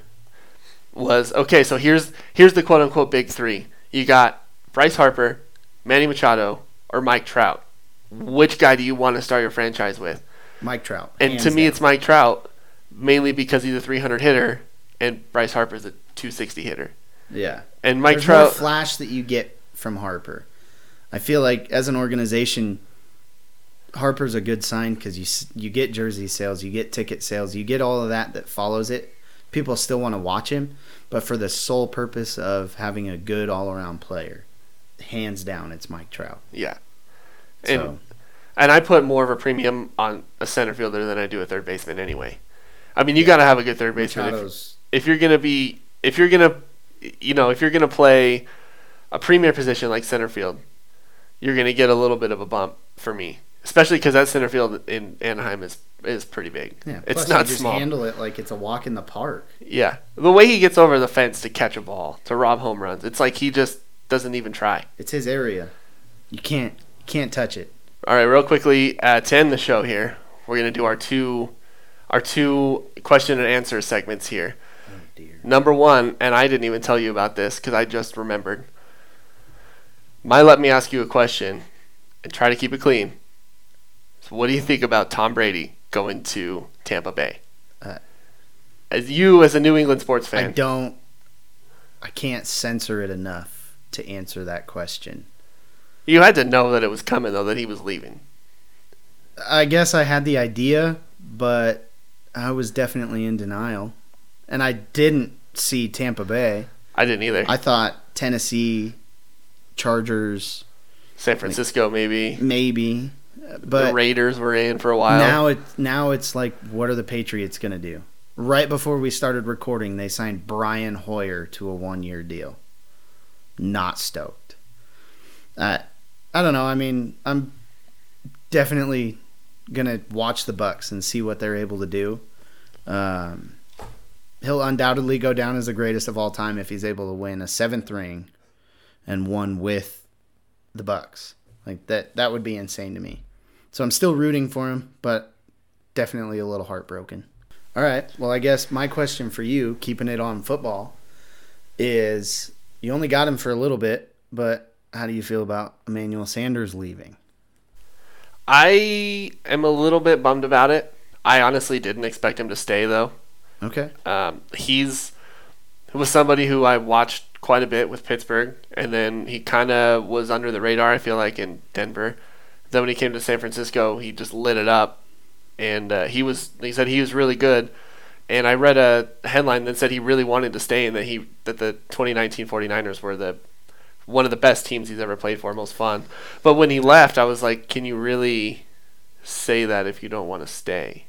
Was okay. So here's here's the quote unquote big three. You got Bryce Harper, Manny Machado, or Mike Trout. Which guy do you want to start your franchise with? Mike Trout. And to me, down. it's Mike Trout, mainly because he's a 300 hitter, and Bryce Harper's a 260 hitter. yeah. And Mike There's more Trout, flash that you get from Harper. I feel like as an organization, Harper's a good sign because you you get jersey sales, you get ticket sales, you get all of that that follows it. People still want to watch him, but for the sole purpose of having a good all around player, hands down, it's Mike Trout. yeah, and So and I put more of a premium on a center fielder than I do a third baseman anyway. I mean, you got to have a good third baseman if, if you're gonna be if you're gonna you know if you're gonna play a premier position like center field, you're gonna get a little bit of a bump for me, especially because that center field in Anaheim is is pretty big. yeah, it's plus not you just small. handle it like it's a walk in the park. Yeah, the way he gets over the fence to catch a ball, to rob home runs, it's like he just doesn't even try. It's his area. You can't can't touch it. All right, real quickly uh, to end the show here, we're gonna do our two, our two question and answer segments here. Oh dear. Number one, and I didn't even tell you about this because I just remembered. My let me ask you a question, and try to keep it clean. So, what do you think about Tom Brady going to Tampa Bay? Uh, as you, as a New England sports fan, I don't. I can't censor it enough to answer that question. you had to know that it was coming though, that he was leaving. I guess I had the idea, but I was definitely in denial. And I didn't see Tampa Bay. I didn't either. I thought Tennessee, Chargers, San Francisco, maybe. maybe. The But Raiders were in for a while. now it now it's like what are the Patriots going to do? Right before we started recording, they signed Brian Hoyer to a one-year deal. Not stoked. Uh, I don't know. I mean, I'm definitely gonna watch the Bucs and see what they're able to do. Um, he'll undoubtedly go down as the greatest of all time if he's able to win a seventh ring and one with the Bucs. Like that that would be insane to me. So I'm still rooting for him, but definitely a little heartbroken. All right. Well, I guess my question for you, keeping it on football, is you only got him for a little bit, but how do you feel about Emmanuel Sanders leaving? I am a little bit bummed about it. I honestly didn't expect him to stay though. Okay. Um, he's was somebody who I watched quite a bit with Pittsburgh, and then he kind of was under the radar. I feel like in Denver. Then when he came to San Francisco, he just lit it up, and uh, he was. He said he was really good. And I read a headline that said he really wanted to stay, and that he that the 2019 49ers were the one of the best teams he's ever played for, most fun. But when he left, I was like, can you really say that if you don't want to stay?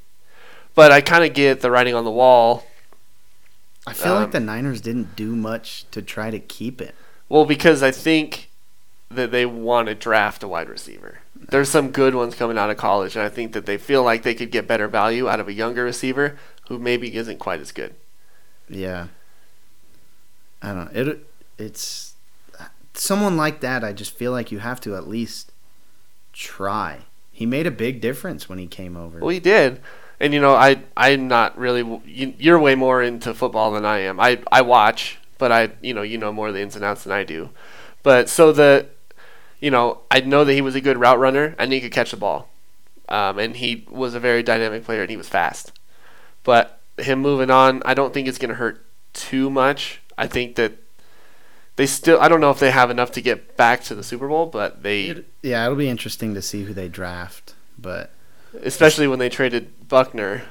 But I kind of get the writing on the wall. I feel Um, like the Niners didn't do much to try to keep it. Well, because I think that they want to draft a wide receiver. There's some good ones coming out of college, and I think that they feel like they could get better value out of a younger receiver who maybe isn't quite as good. Yeah. I don't know. It it's someone like that I just feel like you have to at least try. He made a big difference when he came over. Well, he did, and you know, I I'm not really. You, you're way more into football than I am. I I watch, but I you know you know more of the ins and outs than I do. But so the, you know, I know that he was a good route runner and he could catch the ball, um, and he was a very dynamic player and he was fast. But him moving on, I don't think it's going to hurt too much. I think that they still. I don't know if they have enough to get back to the Super Bowl, but they, It- yeah, it'll be interesting to see who they draft, but especially when they traded Buckner.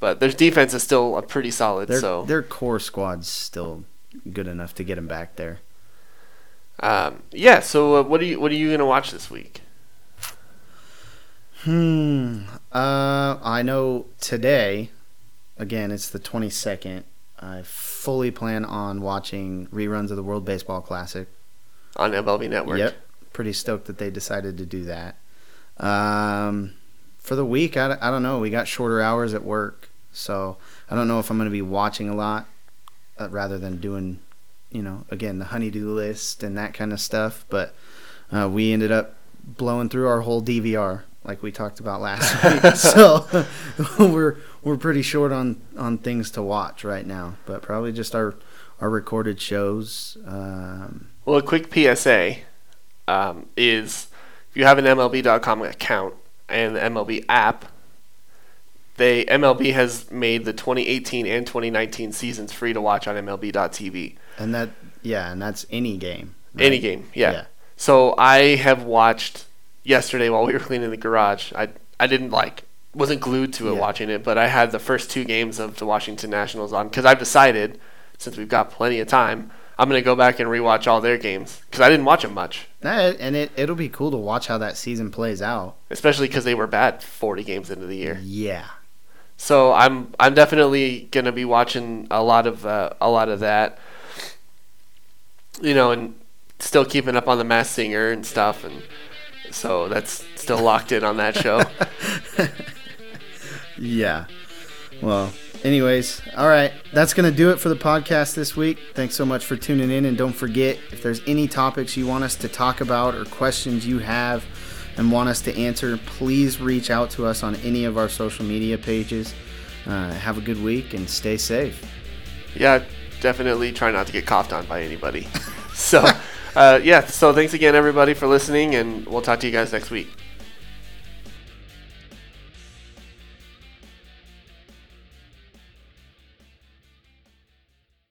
But their defense is still a pretty solid. their so their core squad's still good enough to get him back there. Um, yeah. So uh, what are you what are you gonna watch this week? Hmm. Uh, I know today. Again, it's the twenty second. I fully plan on watching reruns of the World Baseball Classic. on MLB Network. Yep. Pretty stoked that they decided to do that. Um, for the week, I, I don't know. We got shorter hours at work, so I don't know if I'm going to be watching a lot uh, rather than doing, you know, again, the honeydew list and that kind of stuff. But uh, we ended up blowing through our whole DVR like we talked about last week. so we're we're pretty short on on things to watch right now, but probably just our our recorded shows. Um, Well, a quick PSA um, is if you have an MLB.com account and the MLB app, they MLB has made the 2018 and 2019 seasons free to watch on MLB.tv. And that, yeah, and that's any game. Any game, yeah. Yeah. So I have watched yesterday while we were cleaning the garage. I I didn't like wasn't glued to it Yeah. watching it, but I had the first two games of the Washington Nationals on because I've decided since we've got plenty of time, I'm gonna go back and rewatch all their games because I didn't watch them much, and it it'll be cool to watch how that season plays out. especially because they were bad 40 games into the year. Yeah. So I'm I'm definitely gonna be watching a lot of uh, a lot of that. You know, and still keeping up on the Mass Singer and stuff, and so that's still locked in on that show. Yeah. Well, anyways, all right. That's going to do it for the podcast this week. Thanks so much for tuning in. And don't forget, if there's any topics you want us to talk about or questions you have and want us to answer, please reach out to us on any of our social media pages. Uh, have a good week and stay safe. yeah, definitely try not to get coughed on by anybody. so, uh, yeah. So thanks again, everybody, for listening, and we'll talk to you guys next week.